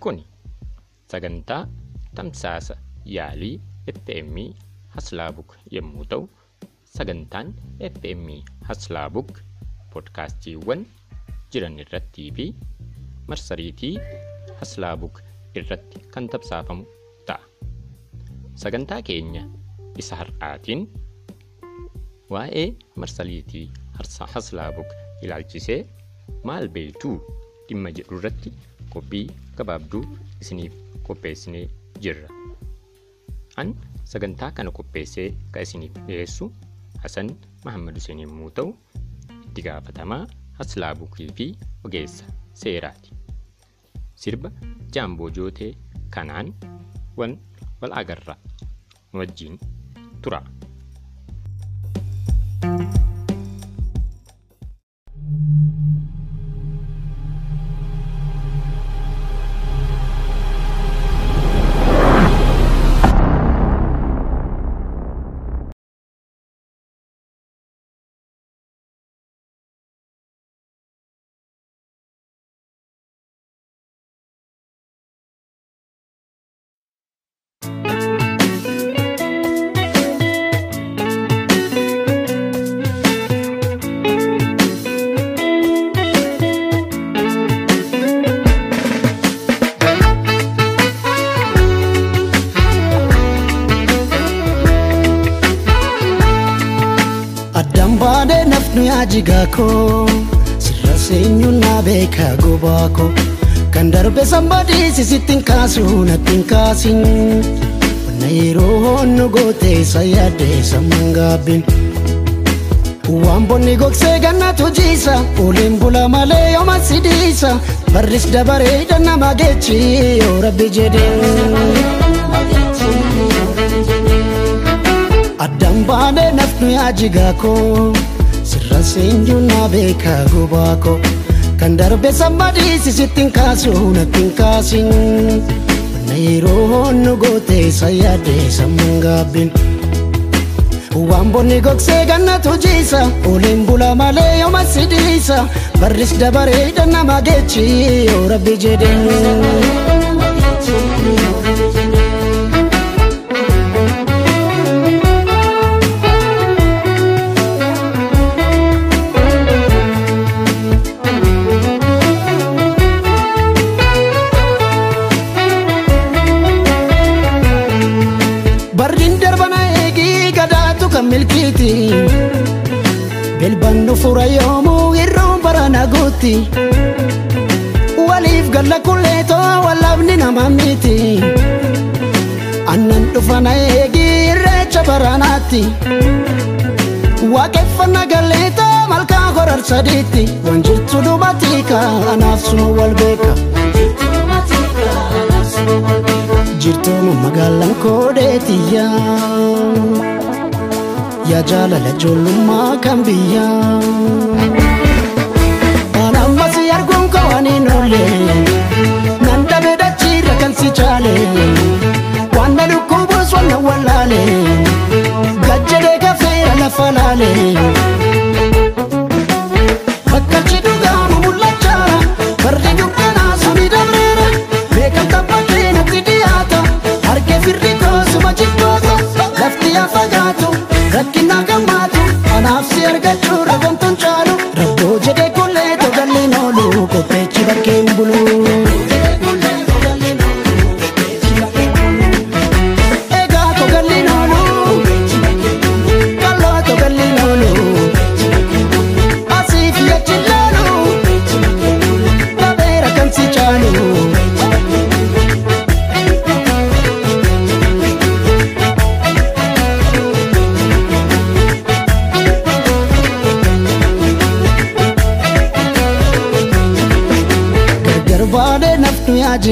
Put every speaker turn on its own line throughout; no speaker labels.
Kuni sagantaa tamsaasa yaalii FM Haslaabuk yommuu ta'u, sagantaan FM Haslaabuk poodkaastiiwwan jiran irrattii fi marsariitii Haslaabuk irratti kan tamsaafamu ta'a. Sagantaa keenya isa har'aatiin waa'ee marsariitii Haslaabuk ilaalchisee maal beektuu dhimma jedhu irratti qophii gabaabduu isiniif qopheessinee jirra. An sagantaa kana qopheessee kan isiniif dhiyeessu Hasan Mahammad Hussein yommuu ta'u, itti gaafatamaa Haslaabukii fi ogeessa seeraati. Sirba Jaamboo Jootee kanaan wal wal agarra. Nu wajjin tura.
Nafnu yaajigaa koo sirra seenyuun naa beekaa gobaa koo kan darbe sambadii sisittiin kaasuu nattiin kaasin wanna yeroo honnu gootee isa yaaddee samman gaabbiin. Waan bonni gogsee gannatu jiisa Ooliin bula malee yooma sidiisa Barris dabaree nama geechi yoo rabbi jedhee Addaan baanee nafnu yaajigaa koo sirra seenyuun naa beekaa gobaa koo kan darbe sammadii sisittiin kaasuu nattiin kaasin wanna yeroo honnu gootee isa yaaddee samman gaabbiin. Waan bonni gogsee gannatu jiisa Ooliin bula malee yooma sidiisa Barris dabaree nama geechi yoo rabbi jedhee guutti Waliif galla kulleetoo wallabni nama miti Annan dhufana eegii irreecha baranaatti Waaqeffannaa galleetoo malkaa horar sadiitti Waan jirtu dubatii anaaf sunu wal beeka jirtooma magaalaan koodeetiyyaa yaa jaalala ijoollummaa kan biyyaa arguun kawaniin oolle nan dhabe dachiirra kan si chaale waan na dhukkubuus waan na wallaale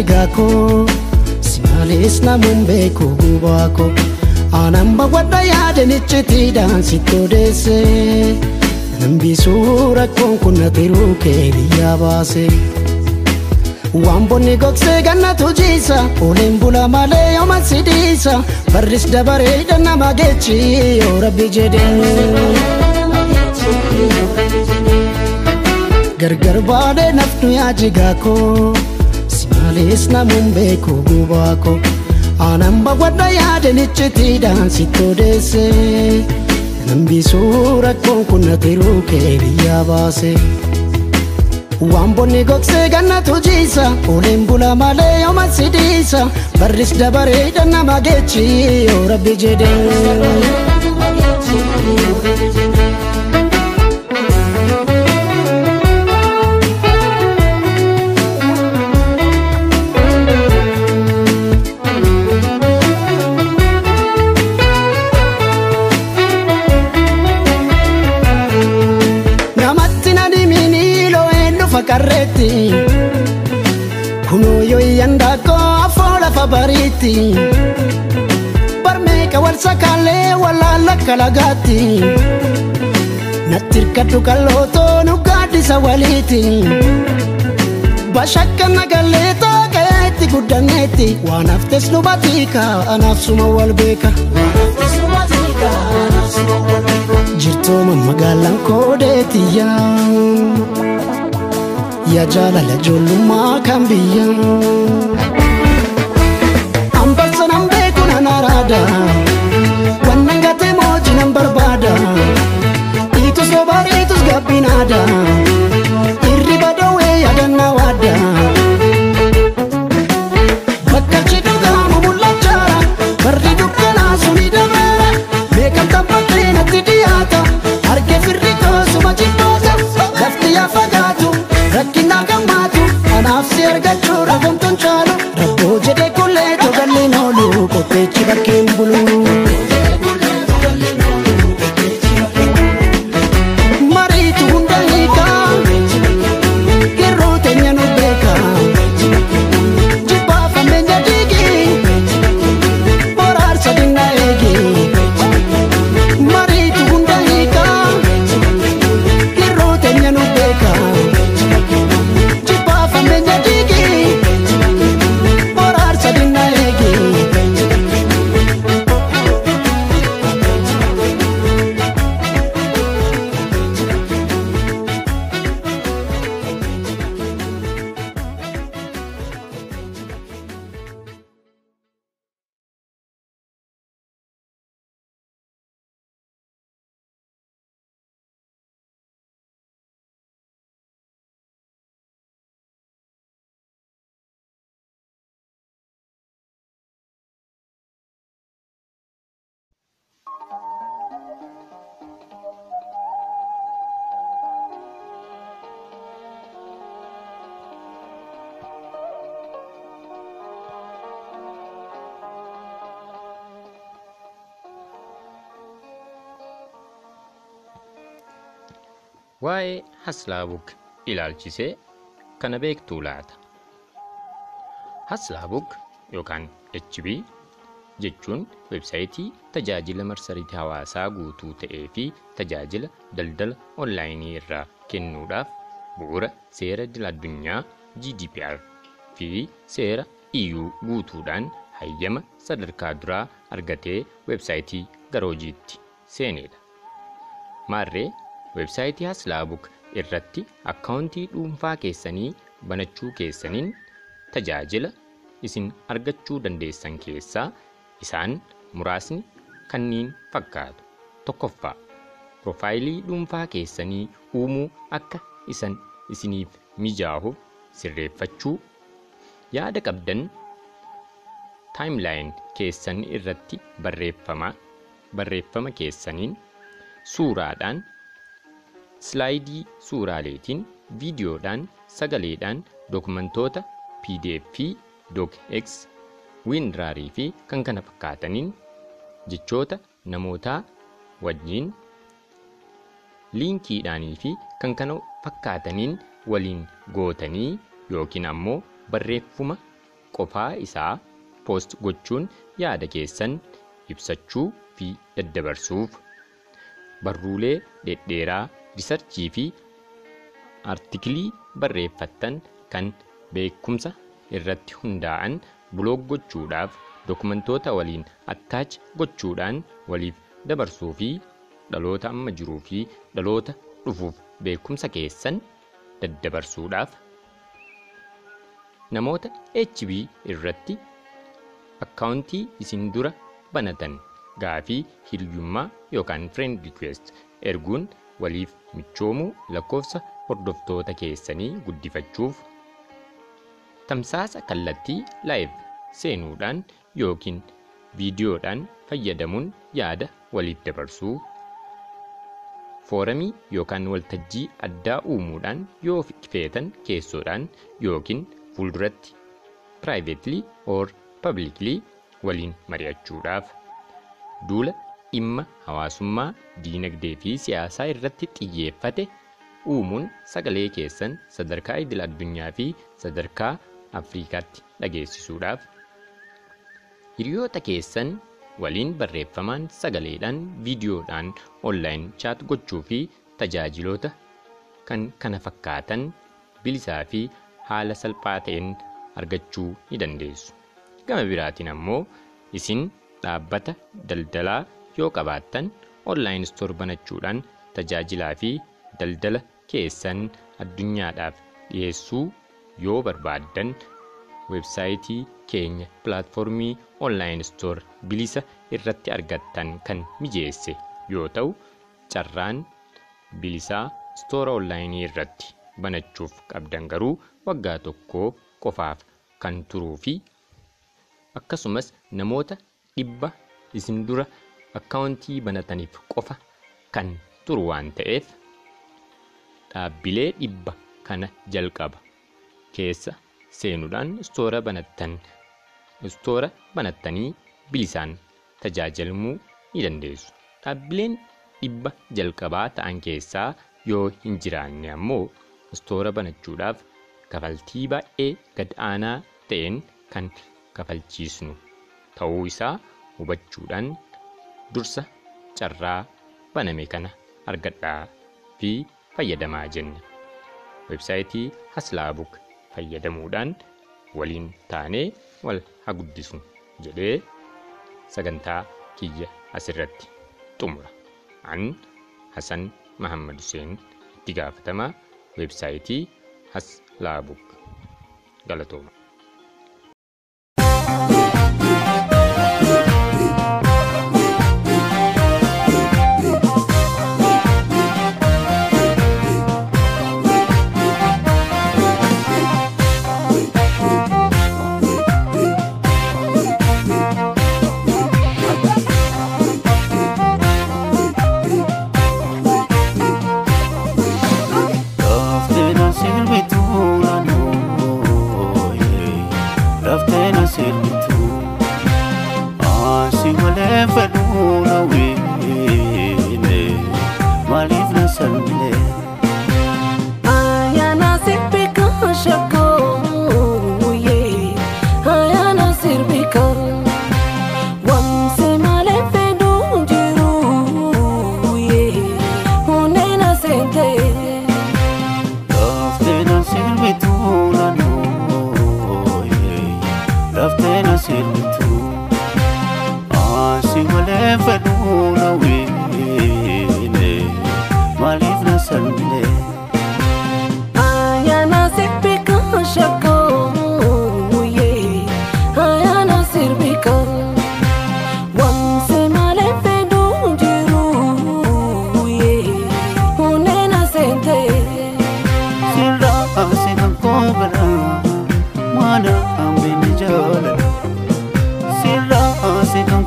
koo si maalees namuun beeku gubaa koo aanan bawwadha yaadanichitiidhaan sitti odeesse nambisuu rakkoon kun natiruu kee biyyaa baase waan bonni gogsee gannatu jiisa ooliin bula malee yooma sidiisa barris dabaree nama geechi yoo rabbi jedhee gargar baadhee nafnu yaajigaa koo Maaliis namuun beeku gubaako aanan bawwadha yaadanichitiidhaan sitti odeesse nambisuu rakkoon kun natiruu kee biyyaa baase. Waan bonni gogsee gannatu jiisa Oleen bula malee yooma sidiisa Barris dabareedha nama geechi yoo rabbi jedhe bariitti Barmeeqa wal sakaalee wallaalla kalagaatti Natti hirkadhu qallootoo nu gaaddisa waliiti Bashakka nagallee taaqeetti guddanneetti Waan haftes nu batiika anaaf suma wal beeka Jirtooma magaalaan koodeetiyyaa Yaa jaalala ijoollummaa kan biyyaa barbaada Wannan gate mojinan barbaada Itus sobar itus gabbinaada Irriba dawee yaadannaa e waadda kamu chidugaamu cara, berhidup dukkanaa sunii dabeera Beekamtaan bakkee natti dhiyaata
Waa'ee Haslaabuk ilaalchisee kana beektuu laata? Haslaabuk yookaan HB jechuun websaayitii tajaajila marsariitii hawaasaa guutuu ta'ee fi tajaajila daldala onlaayinii irraa kennuudhaaf bu'uura seera addunyaa GDPR fi seera EU guutuudhaan hayyama sadarkaa duraa argatee websaayitii gara hojiitti seenedha. Maarree websaayitii Haslaabuk irratti akkaawuntii dhuunfaa keessanii banachuu keessaniin tajaajila isin argachuu dandeessan keessaa isaan muraasni kanniin fakkaatu. Tokkoffaa Piroofaayilii dhuunfaa keessanii uumuu akka isan isiniif mijaahuuf sirreeffachuu yaada qabdan taayimlaayin keessan irratti barreeffama barreeffama keessaniin suuraadhaan slaayidii suuraaleetiin viidiyoodhaan sagaleedhaan dokumentoota pdf docx wiinraarii fi kan kana fakkaataniin jechoota namootaa wajjiin liinkiidhaanii fi kan kana fakkaataniin waliin gootanii yookiin ammoo barreeffuma qofaa isaa poost gochuun yaada keessan ibsachuu fi daddabarsuuf. Barruulee dhedheeraa risarchii fi artikilii barreeffattan kan beekumsa irratti hundaa'an buloog gochuudhaaf dokumentoota waliin attaach gochuudhaan waliif dabarsuu fi dhaloota amma jiruu fi dhaloota dhufuuf beekumsa keessan daddabarsuudhaaf. Namoota HB irratti akkaawuntii isin dura banatan gaafii hiriyummaa yookaan friend request erguun waliif michoomuu lakkoofsa hordoftoota keessanii guddifachuuf. Tamsaasa kallattii live seenuudhaan yookiin viidiyoodhaan fayyadamuun yaada waliif dabarsuu. Fooramii yookaan waltajjii addaa uumuudhaan yoo feetan keessoodhaan yookiin fuulduratti privately or publicly waliin mari'achuudhaaf. Duula dhimma hawaasummaa diinagdee fi siyaasaa irratti xiyyeeffate uumuun sagalee keessan sadarkaa idil addunyaa fi sadarkaa afriikaatti dhageessisuudhaaf hiriyoota keessan waliin barreeffamaan sagaleedhaan viidiyoodhaan onlaayin chaat gochuu fi tajaajiloota kan kana fakkaatan bilisaa fi haala salphaa ta'een argachuu ni dandeessu. Gama biraatiin ammoo isin dhaabbata daldalaa yoo qabaattan onlaayin stoor banachuudhaan tajaajilaa fi daldala keessan addunyaadhaaf dhiyeessuu yoo barbaaddan websaayitii keenya pilaatfoormii onlaayin stoor bilisa irratti argattan kan mijeesse yoo ta'u carraan bilisaa stoora onlaayinii irratti banachuuf qabdan garuu waggaa tokko qofaaf kan turuu fi akkasumas namoota dhibba isin dura akkaawuntii banataniif qofa kan turu waan ta'eef dhaabbilee dhibba kana jalqaba keessa seenuudhaan stoora banattan stoora banattanii bilisaan tajaajilamuu ni dandeessu. Dhaabbileen dhibba jalqabaa ta'an keessaa yoo hin jiraanne ammoo stoora banachuudhaaf kafaltii baay'ee gad aanaa ta'een kan kafalchiisnu ta'uu isaa hubachuudhaan dursa carraa baname kana argadhaa fi fayyadamaa jenna. Websaayitii Haslaabuk fayyadamuudhaan waliin taanee wal haa guddisnu jedhee sagantaa kiyya asirratti xumura. An Hasan Mahammad Hussein itti gaafatamaa websaayitii Haslaabuk galatooma.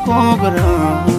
cobra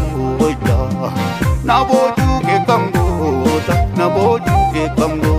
bamboo.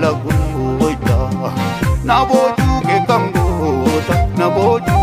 Jaalalti falagoota na boojuu kee kan goota na boojuu